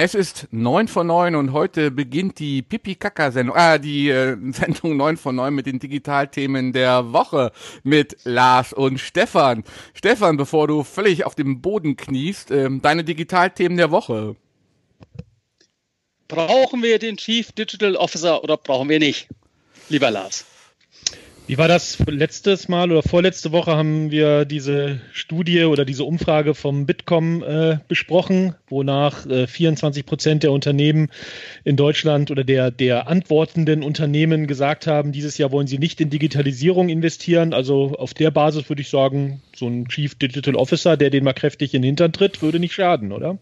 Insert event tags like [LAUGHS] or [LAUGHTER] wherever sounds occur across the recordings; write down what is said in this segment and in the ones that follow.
Es ist neun vor neun und heute beginnt die Pipi-Kaka-Sendung, ah, die äh, [LAUGHS] Sendung neun vor neun mit den Digitalthemen der Woche mit Lars und Stefan. Stefan, bevor du völlig auf dem Boden kniest, äh, deine Digitalthemen der Woche. Brauchen wir den Chief Digital Officer oder brauchen wir nicht? Lieber Lars. Wie war das letztes Mal oder vorletzte Woche haben wir diese Studie oder diese Umfrage vom Bitkom äh, besprochen, wonach äh, 24 Prozent der Unternehmen in Deutschland oder der, der antwortenden Unternehmen gesagt haben, dieses Jahr wollen sie nicht in Digitalisierung investieren. Also auf der Basis würde ich sagen, so ein Chief Digital Officer, der den mal kräftig in den Hintern tritt, würde nicht schaden, oder?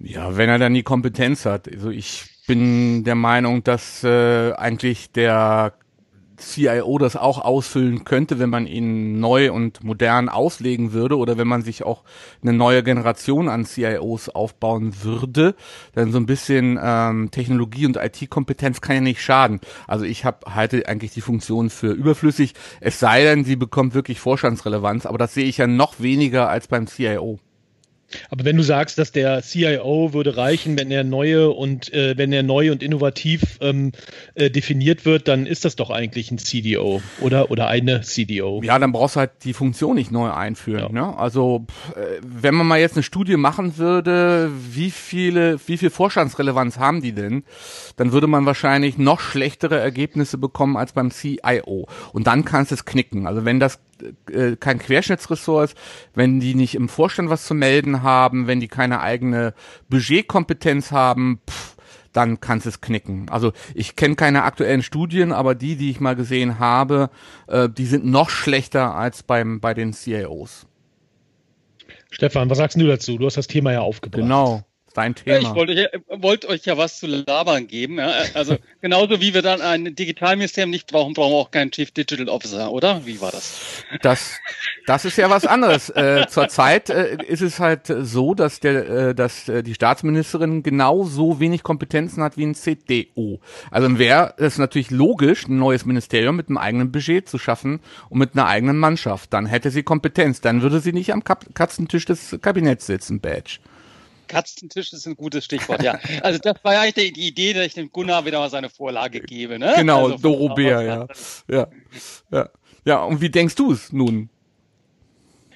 Ja, wenn er dann die Kompetenz hat. Also ich bin der Meinung, dass äh, eigentlich der CIO das auch ausfüllen könnte, wenn man ihn neu und modern auslegen würde oder wenn man sich auch eine neue Generation an CIOs aufbauen würde. Denn so ein bisschen ähm, Technologie und IT-Kompetenz kann ja nicht schaden. Also ich hab, halte eigentlich die Funktion für überflüssig, es sei denn, sie bekommt wirklich Vorstandsrelevanz, aber das sehe ich ja noch weniger als beim CIO. Aber wenn du sagst, dass der CIO würde reichen, wenn er neue und äh, wenn er neu und innovativ ähm, äh, definiert wird, dann ist das doch eigentlich ein CDO oder oder eine CDO. Ja, dann brauchst du halt die Funktion nicht neu einführen. Ja. Ne? Also äh, wenn man mal jetzt eine Studie machen würde, wie viele, wie viel Vorstandsrelevanz haben die denn, dann würde man wahrscheinlich noch schlechtere Ergebnisse bekommen als beim CIO. Und dann kannst du es knicken. Also wenn das äh, kein Querschnittsressort ist, wenn die nicht im Vorstand was zu melden haben, wenn die keine eigene Budgetkompetenz haben, pff, dann kannst es knicken. Also ich kenne keine aktuellen Studien, aber die, die ich mal gesehen habe, äh, die sind noch schlechter als beim bei den CIOs. Stefan, was sagst du dazu? Du hast das Thema ja aufgebracht. Genau. Dein Thema. ich wollte euch, wollte euch ja was zu labern geben. Ja? Also [LAUGHS] genauso wie wir dann ein Digitalministerium nicht brauchen, brauchen wir auch keinen Chief Digital Officer, oder? Wie war das? Das, das ist ja was anderes. [LAUGHS] äh, Zurzeit äh, ist es halt so, dass der, äh, dass äh, die Staatsministerin genauso wenig Kompetenzen hat wie ein CDO. Also wäre es natürlich logisch, ein neues Ministerium mit einem eigenen Budget zu schaffen und mit einer eigenen Mannschaft. Dann hätte sie Kompetenz. Dann würde sie nicht am Katzentisch des Kabinetts sitzen, Badge. Katzentisch ist ein gutes Stichwort, ja. Also das war ja eigentlich die Idee, dass ich dem Gunnar wieder mal seine Vorlage gebe, ne? Genau, also Dorobär, ja. ja. Ja. Ja, und wie denkst du es nun?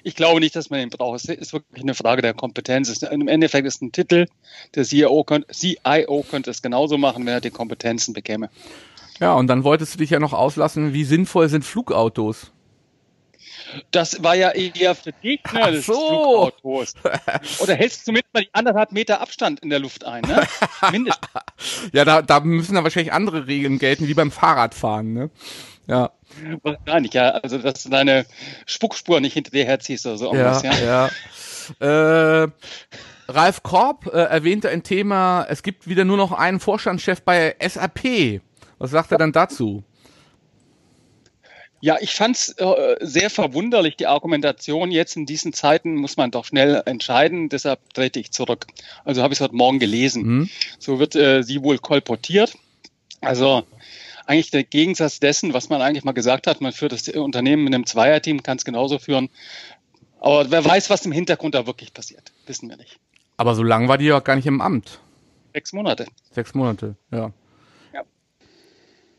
Ich glaube nicht, dass man ihn braucht. Es ist wirklich eine Frage der Kompetenz. Im Endeffekt ist ein Titel. Der CIO könnte, CIO könnte es genauso machen, wenn er die Kompetenzen bekäme. Ja, und dann wolltest du dich ja noch auslassen, wie sinnvoll sind Flugautos? Das war ja eher für dich, ne, Ach so. [LAUGHS] Oder hältst du mit mal die anderthalb Meter Abstand in der Luft ein, ne? [LAUGHS] Mindestens. ja, da, da müssen dann wahrscheinlich andere Regeln gelten, wie beim Fahrradfahren, ne? Ja. Wahrscheinlich, ja. Also, dass du deine Spuckspur nicht hinter dir herziehst oder so. Ja, ja. ja. Äh, Ralf Korb äh, erwähnte ein Thema, es gibt wieder nur noch einen Vorstandschef bei SAP. Was sagt er dann dazu? Ja, ich fand es äh, sehr verwunderlich, die Argumentation. Jetzt in diesen Zeiten muss man doch schnell entscheiden, deshalb trete ich zurück. Also habe ich es heute Morgen gelesen. Mhm. So wird äh, sie wohl kolportiert. Also eigentlich der Gegensatz dessen, was man eigentlich mal gesagt hat, man führt das Unternehmen mit einem Zweierteam, kann es genauso führen. Aber wer weiß, was im Hintergrund da wirklich passiert, wissen wir nicht. Aber so lange war die ja gar nicht im Amt. Sechs Monate. Sechs Monate, ja. ja.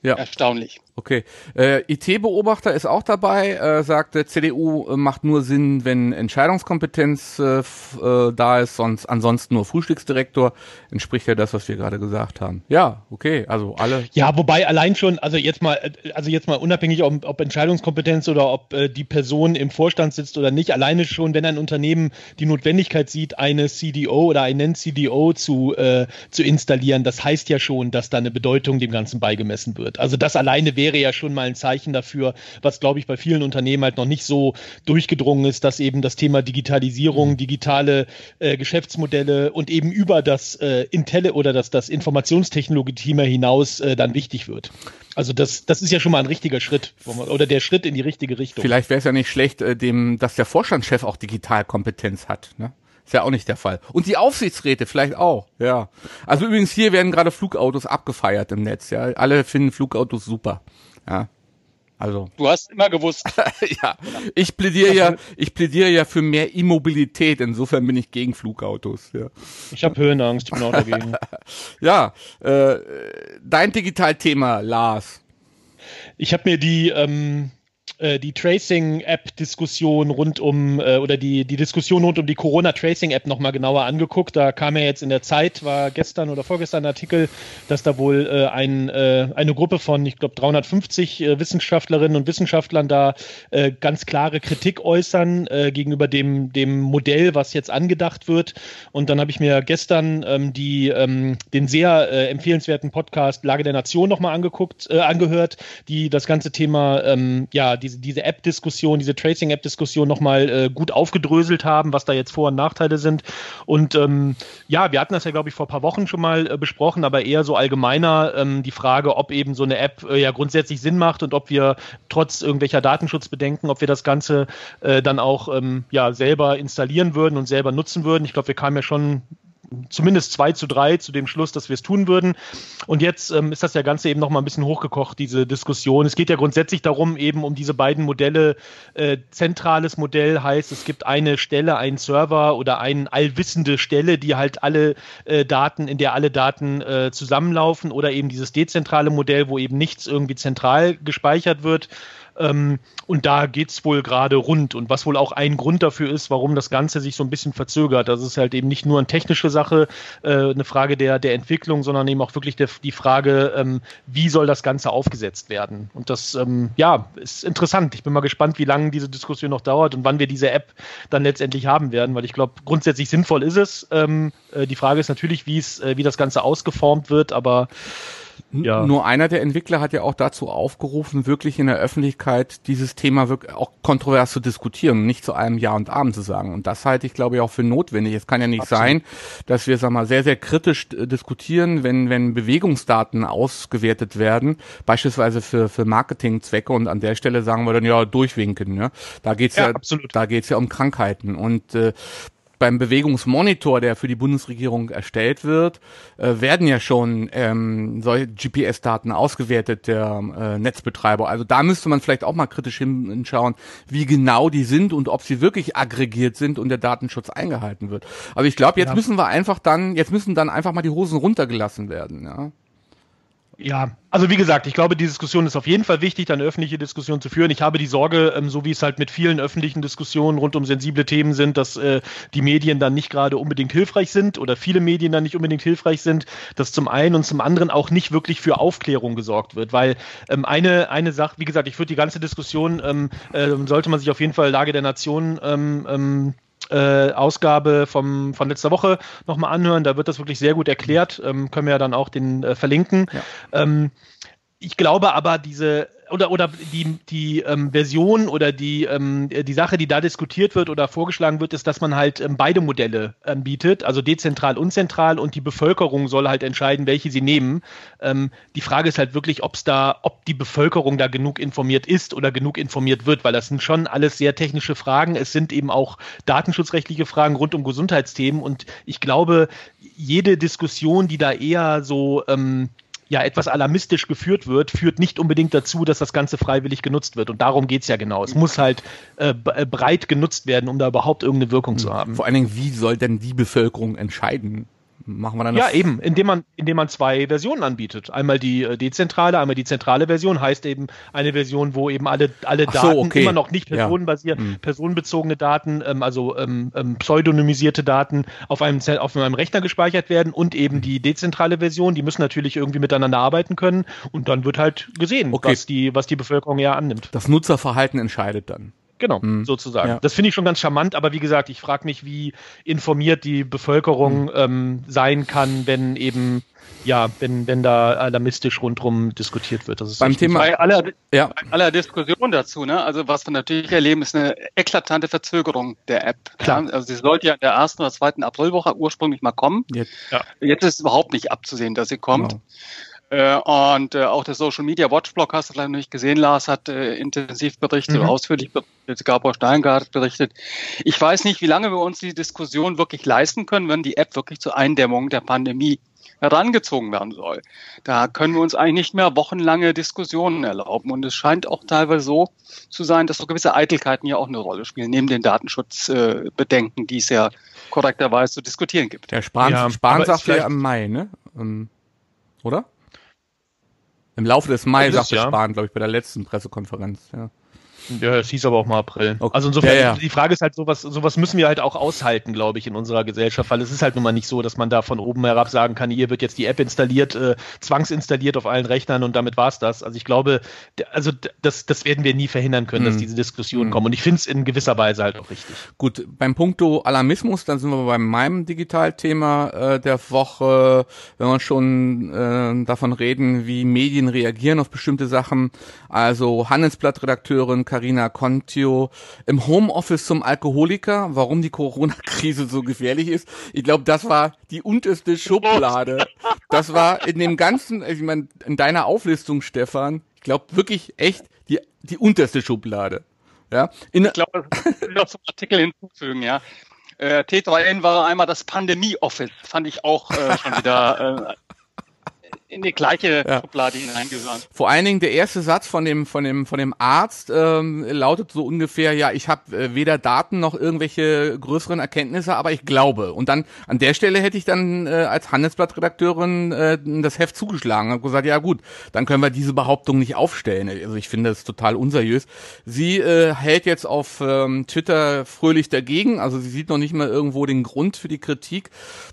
ja. Erstaunlich. Okay. Äh, IT-Beobachter ist auch dabei, äh, sagt, der CDU äh, macht nur Sinn, wenn Entscheidungskompetenz äh, äh, da ist, sonst ansonsten nur Frühstücksdirektor. Entspricht ja das, was wir gerade gesagt haben. Ja, okay, also alle. Ja, wobei allein schon, also jetzt mal, äh, also jetzt mal unabhängig, ob, ob Entscheidungskompetenz oder ob äh, die Person im Vorstand sitzt oder nicht, alleine schon, wenn ein Unternehmen die Notwendigkeit sieht, eine CDO oder einen CDO zu, äh, zu installieren, das heißt ja schon, dass da eine Bedeutung dem Ganzen beigemessen wird. Also das alleine wäre ja schon mal ein Zeichen dafür, was glaube ich bei vielen Unternehmen halt noch nicht so durchgedrungen ist, dass eben das Thema Digitalisierung, mhm. digitale äh, Geschäftsmodelle und eben über das äh, Intel oder das, das Informationstechnologie-Thema hinaus äh, dann wichtig wird. Also das, das ist ja schon mal ein richtiger Schritt oder der Schritt in die richtige Richtung. Vielleicht wäre es ja nicht schlecht, äh, dem, dass der Vorstandschef auch Digitalkompetenz hat. Ne? Ist ja auch nicht der Fall. Und die Aufsichtsräte vielleicht auch, ja. Also übrigens hier werden gerade Flugautos abgefeiert im Netz, ja. Alle finden Flugautos super, ja. Also. Du hast immer gewusst. [LAUGHS] ja, ich plädiere ja, ich plädiere ja für mehr Immobilität. Insofern bin ich gegen Flugautos. Ja. Ich habe Höhenangst, ich bin auch dagegen. [LAUGHS] ja, äh, dein Digitalthema, Lars. Ich habe mir die ähm, äh, die Tracing-App-Diskussion rund um äh, oder die, die Diskussion rund um die Corona-Tracing-App nochmal genauer angeguckt. Da kam ja jetzt in der Zeit, war gestern oder vorgestern ein Artikel, dass da wohl äh, ein, äh, eine Gruppe von, ich glaube, 350 äh, Wissenschaftlerinnen und Wissenschaftlern da äh, ganz klare Kritik äußern äh, gegenüber dem, dem Modell, was jetzt angedacht wird. Und dann habe ich mir gestern ähm, die, ähm, den sehr äh, empfehlenswerten Podcast Lage der Nation nochmal angeguckt, äh, angehört, die das ganze Thema, ähm, ja, diese, diese App-Diskussion, diese Tracing-App-Diskussion nochmal äh, gut aufgedröselt haben, was da jetzt Vor- und Nachteile sind. Und ähm, ja, wir hatten das ja, glaube ich, vor ein paar Wochen schon mal äh, besprochen, aber eher so allgemeiner ähm, die Frage, ob eben so eine App äh, ja grundsätzlich Sinn macht und ob wir trotz irgendwelcher Datenschutzbedenken, ob wir das Ganze äh, dann auch ähm, ja, selber installieren würden und selber nutzen würden. Ich glaube, wir kamen ja schon zumindest 2 zu 3 zu dem Schluss, dass wir es tun würden. Und jetzt ähm, ist das ja Ganze eben noch mal ein bisschen hochgekocht, diese Diskussion. Es geht ja grundsätzlich darum, eben um diese beiden Modelle. Äh, zentrales Modell heißt, es gibt eine Stelle, einen Server oder eine allwissende Stelle, die halt alle äh, Daten, in der alle Daten äh, zusammenlaufen oder eben dieses dezentrale Modell, wo eben nichts irgendwie zentral gespeichert wird. Ähm, und da geht es wohl gerade rund. Und was wohl auch ein Grund dafür ist, warum das Ganze sich so ein bisschen verzögert. Das ist halt eben nicht nur eine technische Sache, äh, eine Frage der, der Entwicklung, sondern eben auch wirklich der, die Frage, ähm, wie soll das Ganze aufgesetzt werden. Und das, ähm, ja, ist interessant. Ich bin mal gespannt, wie lange diese Diskussion noch dauert und wann wir diese App dann letztendlich haben werden, weil ich glaube, grundsätzlich sinnvoll ist es. Ähm, äh, die Frage ist natürlich, äh, wie das Ganze ausgeformt wird, aber ja. Nur einer der Entwickler hat ja auch dazu aufgerufen, wirklich in der Öffentlichkeit dieses Thema wirklich auch kontrovers zu diskutieren, nicht zu einem Ja und Abend zu sagen. Und das halte ich, glaube ich, auch für notwendig. Es kann ja nicht Absolut. sein, dass wir, sag mal, sehr, sehr kritisch diskutieren, wenn, wenn Bewegungsdaten ausgewertet werden, beispielsweise für, für Marketingzwecke und an der Stelle sagen wir dann ja durchwinken. Ne? Da geht's ja, ja da geht's ja um Krankheiten. Und äh, beim Bewegungsmonitor, der für die Bundesregierung erstellt wird, äh, werden ja schon ähm, solche GPS-Daten ausgewertet der äh, Netzbetreiber. Also da müsste man vielleicht auch mal kritisch hinschauen, wie genau die sind und ob sie wirklich aggregiert sind und der Datenschutz eingehalten wird. Also ich glaube, jetzt ja. müssen wir einfach dann, jetzt müssen dann einfach mal die Hosen runtergelassen werden. Ja. Ja, also wie gesagt, ich glaube, die Diskussion ist auf jeden Fall wichtig, eine öffentliche Diskussion zu führen. Ich habe die Sorge, ähm, so wie es halt mit vielen öffentlichen Diskussionen rund um sensible Themen sind, dass äh, die Medien dann nicht gerade unbedingt hilfreich sind oder viele Medien dann nicht unbedingt hilfreich sind, dass zum einen und zum anderen auch nicht wirklich für Aufklärung gesorgt wird. Weil ähm, eine, eine Sache, wie gesagt, ich würde die ganze Diskussion, ähm, äh, sollte man sich auf jeden Fall Lage der Nation ähm, ähm, äh, Ausgabe vom, von letzter Woche nochmal anhören. Da wird das wirklich sehr gut erklärt. Ähm, können wir ja dann auch den äh, verlinken. Ja. Ähm, ich glaube aber, diese oder, oder die, die ähm, Version oder die, ähm, die Sache, die da diskutiert wird oder vorgeschlagen wird, ist, dass man halt ähm, beide Modelle ähm, bietet, also dezentral und zentral und die Bevölkerung soll halt entscheiden, welche sie nehmen. Ähm, die Frage ist halt wirklich, ob es da, ob die Bevölkerung da genug informiert ist oder genug informiert wird, weil das sind schon alles sehr technische Fragen. Es sind eben auch datenschutzrechtliche Fragen rund um Gesundheitsthemen und ich glaube, jede Diskussion, die da eher so ähm, ja etwas alarmistisch geführt wird, führt nicht unbedingt dazu, dass das Ganze freiwillig genutzt wird. Und darum geht es ja genau. Es muss halt äh, äh, breit genutzt werden, um da überhaupt irgendeine Wirkung zu hm. haben. Vor allen Dingen, wie soll denn die Bevölkerung entscheiden? Machen wir dann Ja, eben, indem man, indem man zwei Versionen anbietet. Einmal die äh, dezentrale, einmal die zentrale Version, heißt eben eine Version, wo eben alle, alle so, Daten okay. immer noch nicht personenbasiert, ja. hm. personenbezogene Daten, ähm, also ähm, ähm, pseudonymisierte Daten auf einem, auf einem Rechner gespeichert werden und eben hm. die dezentrale Version, die müssen natürlich irgendwie miteinander arbeiten können und dann wird halt gesehen, okay. was, die, was die Bevölkerung ja annimmt. Das Nutzerverhalten entscheidet dann. Genau, mhm. sozusagen. Ja. Das finde ich schon ganz charmant, aber wie gesagt, ich frage mich, wie informiert die Bevölkerung mhm. ähm, sein kann, wenn eben ja, wenn, wenn da alarmistisch rundherum diskutiert wird. Das ist Beim Thema bei aller, ja. bei aller Diskussion dazu, ne? Also was wir natürlich erleben, ist eine eklatante Verzögerung der App. Klar. Ja? Also sie sollte ja in der ersten oder zweiten Aprilwoche ursprünglich mal kommen. Jetzt, ja. Jetzt ist überhaupt nicht abzusehen, dass sie kommt. Genau. Äh, und äh, auch der Social Media Watch Blog hast du leider noch nicht gesehen, Lars hat äh, intensiv berichtet, mhm. ausführlich berichtet, Gabor Steingart berichtet. Ich weiß nicht, wie lange wir uns die Diskussion wirklich leisten können, wenn die App wirklich zur Eindämmung der Pandemie herangezogen werden soll. Da können wir uns eigentlich nicht mehr wochenlange Diskussionen erlauben. Und es scheint auch teilweise so zu sein, dass so gewisse Eitelkeiten ja auch eine Rolle spielen, neben den Datenschutzbedenken, die es ja korrekterweise zu diskutieren gibt. Der Spahn, ja, Spahn sagt ja im Mai, ne? Um, oder? Im Laufe des Mai, sagte. Spahn, glaube ich, bei der letzten Pressekonferenz. Ja. Ja, es hieß aber auch mal April. Okay. Also insofern, ja, ja. die Frage ist halt, sowas, sowas müssen wir halt auch aushalten, glaube ich, in unserer Gesellschaft, weil es ist halt nun mal nicht so, dass man da von oben herab sagen kann, hier wird jetzt die App installiert, äh, zwangsinstalliert auf allen Rechnern und damit war's das. Also ich glaube, also das, das werden wir nie verhindern können, mhm. dass diese Diskussionen mhm. kommen. Und ich finde es in gewisser Weise halt auch richtig. Gut, beim Punkto Alarmismus, dann sind wir bei meinem Digitalthema äh, der Woche, wenn wir schon äh, davon reden, wie Medien reagieren auf bestimmte Sachen. Also Handelsblattredakteurin Carina Contio im Homeoffice zum Alkoholiker, warum die Corona-Krise so gefährlich ist. Ich glaube, das war die unterste Schublade. Das war in dem ganzen, ich meine, in deiner Auflistung, Stefan, ich glaube wirklich echt die, die unterste Schublade. Ja, in ich glaube, das will noch zum Artikel hinzufügen, ja. Äh, T3N war einmal das Pandemie-Office, fand ich auch äh, schon wieder äh, in die gleiche ja. Schublade hineingehören. Vor allen Dingen der erste Satz von dem von dem von dem Arzt ähm, lautet so ungefähr: Ja, ich habe äh, weder Daten noch irgendwelche größeren Erkenntnisse, aber ich glaube. Und dann an der Stelle hätte ich dann äh, als Handelsblattredakteurin äh, das Heft zugeschlagen und gesagt: Ja gut, dann können wir diese Behauptung nicht aufstellen. Also ich finde das total unseriös. Sie äh, hält jetzt auf ähm, Twitter fröhlich dagegen. Also sie sieht noch nicht mal irgendwo den Grund für die Kritik,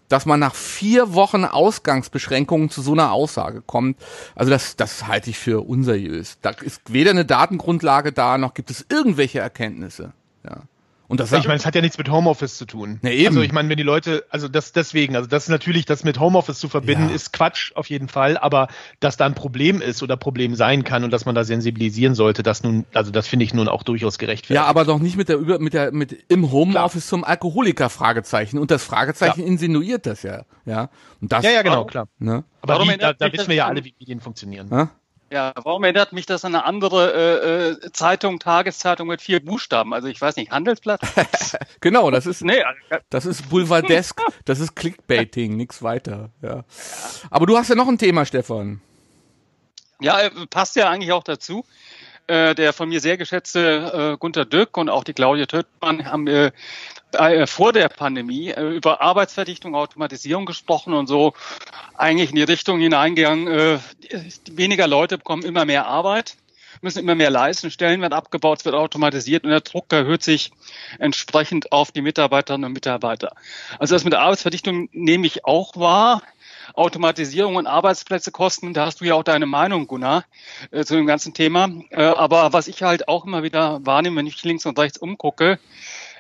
dass man nach vier Wochen Ausgangsbeschränkungen zu so einer Aus Aussage kommt. Also das, das halte ich für unseriös. Da ist weder eine Datengrundlage da, noch gibt es irgendwelche Erkenntnisse. Ja. Und das, ich meine, es hat ja nichts mit Homeoffice zu tun. Ja, eben. Also ich meine, wenn die Leute, also das deswegen, also das ist natürlich, das mit Homeoffice zu verbinden, ja. ist Quatsch auf jeden Fall, aber dass da ein Problem ist oder Problem sein kann und dass man da sensibilisieren sollte, das nun, also das finde ich nun auch durchaus gerechtfertigt. Ja, aber doch nicht mit der über, mit der, mit im Homeoffice klar. zum Alkoholiker Fragezeichen und das Fragezeichen klar. insinuiert das ja, ja. Und das, ja, ja, genau, klar. Ne? Aber wie, da, da wissen wir ja alle, wie Medien funktionieren. Ja? Ja, warum erinnert mich das an eine andere äh, äh, Zeitung, Tageszeitung mit vier Buchstaben? Also ich weiß nicht, Handelsblatt? [LAUGHS] genau, das ist nee, also, das ist Boulevardesk, das ist Clickbaiting, nichts weiter. Ja. Aber du hast ja noch ein Thema, Stefan. Ja, äh, passt ja eigentlich auch dazu. Äh, der von mir sehr geschätzte äh, Gunter Dück und auch die Claudia Töttmann haben äh, äh, vor der Pandemie äh, über Arbeitsverdichtung, Automatisierung gesprochen und so eigentlich in die Richtung hineingegangen, äh, weniger Leute bekommen immer mehr Arbeit, müssen immer mehr leisten, Stellen werden abgebaut, es wird automatisiert und der Druck erhöht sich entsprechend auf die Mitarbeiterinnen und Mitarbeiter. Also das mit der Arbeitsverdichtung nehme ich auch wahr. Automatisierung und Arbeitsplätze kosten, da hast du ja auch deine Meinung, Gunnar, äh, zu dem ganzen Thema. Äh, aber was ich halt auch immer wieder wahrnehme, wenn ich links und rechts umgucke, äh,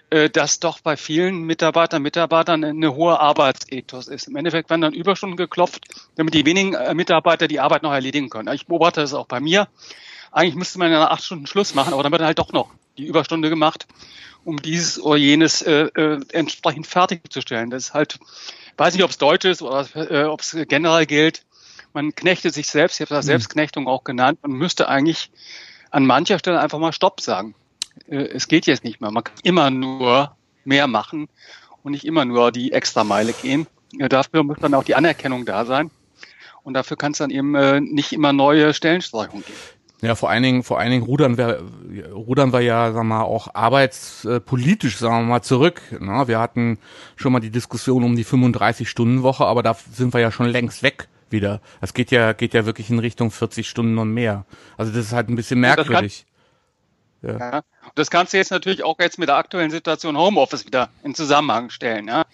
dass doch bei vielen Mitarbeitern, Mitarbeitern eine hohe Arbeitsethos ist. Im Endeffekt werden dann Überstunden geklopft, damit die wenigen äh, Mitarbeiter die Arbeit noch erledigen können. Ich beobachte das auch bei mir. Eigentlich müsste man ja acht Stunden Schluss machen, aber dann wird halt doch noch die Überstunde gemacht, um dieses oder jenes äh, äh, entsprechend fertigzustellen. Das ist halt, weiß nicht, ob es deutsch ist oder äh, ob es generell gilt. Man knechtet sich selbst, ich habe das mhm. Selbstknechtung auch genannt, man müsste eigentlich an mancher Stelle einfach mal Stopp sagen. Äh, es geht jetzt nicht mehr. Man kann immer nur mehr machen und nicht immer nur die extra Meile gehen. Dafür muss dann auch die Anerkennung da sein. Und dafür kann es dann eben äh, nicht immer neue Stellenstreichungen geben. Ja, vor allen Dingen, vor allen Dingen rudern wir, rudern wir ja, sagen wir mal, auch arbeitspolitisch, sagen wir mal, zurück. Ne? Wir hatten schon mal die Diskussion um die 35-Stunden-Woche, aber da sind wir ja schon längst weg wieder. Das geht ja, geht ja wirklich in Richtung 40 Stunden und mehr. Also das ist halt ein bisschen merkwürdig. Ja. ja. Das kannst du jetzt natürlich auch jetzt mit der aktuellen Situation Homeoffice wieder in Zusammenhang stellen. Ja?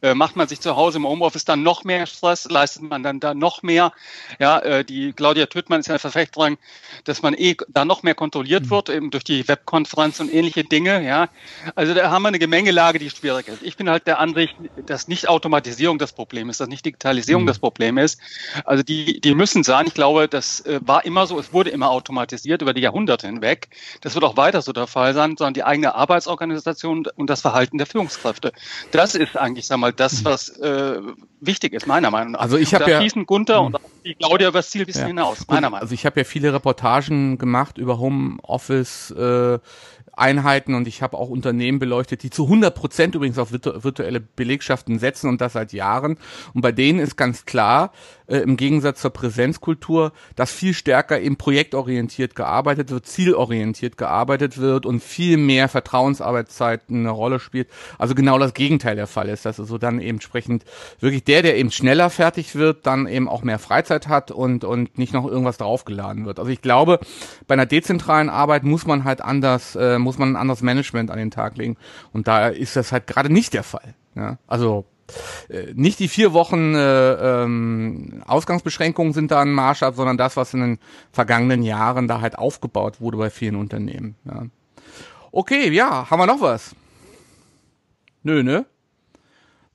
Äh, macht man sich zu Hause im Homeoffice dann noch mehr Stress, leistet man dann da noch mehr. Ja, äh, die Claudia Tötmann ist ja Verfechterin, dass man eh da noch mehr kontrolliert mhm. wird, eben durch die Webkonferenz und ähnliche Dinge. Ja, also da haben wir eine Gemengelage, die schwierig ist. Ich bin halt der Ansicht, dass nicht Automatisierung das Problem ist, dass nicht Digitalisierung mhm. das Problem ist. Also die, die müssen sein. Ich glaube, das äh, war immer so. Es wurde immer automatisiert über die Jahrhunderte hinweg. Das wird auch weiter so der Fall Sein, sondern die eigene Arbeitsorganisation und das Verhalten der Führungskräfte. Das ist eigentlich, sag mal, das, was äh, wichtig ist, meiner Meinung nach. Also ich habe ja schießen Gunther und die Claudia über das Ziel bisschen ja. hinaus, meiner Meinung nach. Also ich habe ja viele Reportagen gemacht über Homeoffice, äh, Einheiten und ich habe auch Unternehmen beleuchtet, die zu 100 Prozent übrigens auf virtu virtuelle Belegschaften setzen und das seit Jahren. Und bei denen ist ganz klar, äh, im Gegensatz zur Präsenzkultur, dass viel stärker eben projektorientiert gearbeitet wird, zielorientiert gearbeitet wird und viel mehr Vertrauensarbeitszeit eine Rolle spielt. Also genau das Gegenteil der Fall ist, dass also dann eben entsprechend wirklich der, der eben schneller fertig wird, dann eben auch mehr Freizeit hat und, und nicht noch irgendwas draufgeladen wird. Also ich glaube, bei einer dezentralen Arbeit muss man halt anders, äh, muss man ein anderes Management an den Tag legen. Und da ist das halt gerade nicht der Fall. Ja? Also äh, nicht die vier Wochen äh, ähm, Ausgangsbeschränkungen sind da ein Maßstab, sondern das, was in den vergangenen Jahren da halt aufgebaut wurde bei vielen Unternehmen. Ja. Okay, ja, haben wir noch was? Nö, ne?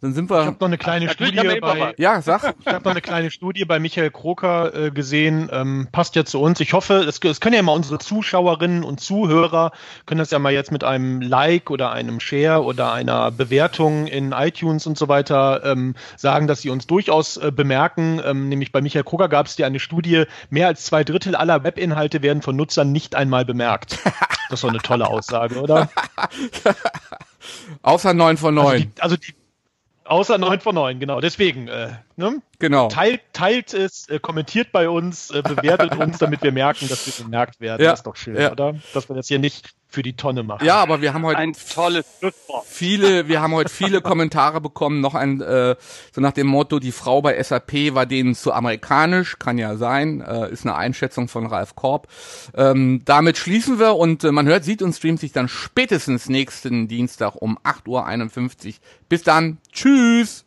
Dann sind wir. Ich habe noch eine kleine Ach, Studie bei. Ja, sag. [LAUGHS] Ich habe noch eine kleine Studie bei Michael Kroker äh, gesehen. Ähm, passt ja zu uns. Ich hoffe, es, es können ja mal unsere Zuschauerinnen und Zuhörer können das ja mal jetzt mit einem Like oder einem Share oder einer Bewertung in iTunes und so weiter ähm, sagen, dass sie uns durchaus äh, bemerken. Ähm, nämlich bei Michael Kroker gab es ja eine Studie: Mehr als zwei Drittel aller Webinhalte werden von Nutzern nicht einmal bemerkt. Das ist doch eine tolle Aussage, oder? [LAUGHS] Außer 9 von 9. Also die, also die Außer 9 von 9, genau. Deswegen, äh, ne? Genau. Teilt, teilt es, äh, kommentiert bei uns, äh, bewertet [LAUGHS] uns, damit wir merken, dass wir bemerkt werden. Ja. Das ist doch schön, ja. oder? Dass wir das hier nicht für die Tonne machen. Ja, aber wir haben heute ein tolles Schlusswort. viele, wir haben heute viele [LAUGHS] Kommentare bekommen, noch ein äh, so nach dem Motto, die Frau bei SAP war denen zu amerikanisch, kann ja sein, äh, ist eine Einschätzung von Ralf Korb. Ähm, damit schließen wir und äh, man hört, sieht und streamt sich dann spätestens nächsten Dienstag um 8.51 Uhr. Bis dann, tschüss.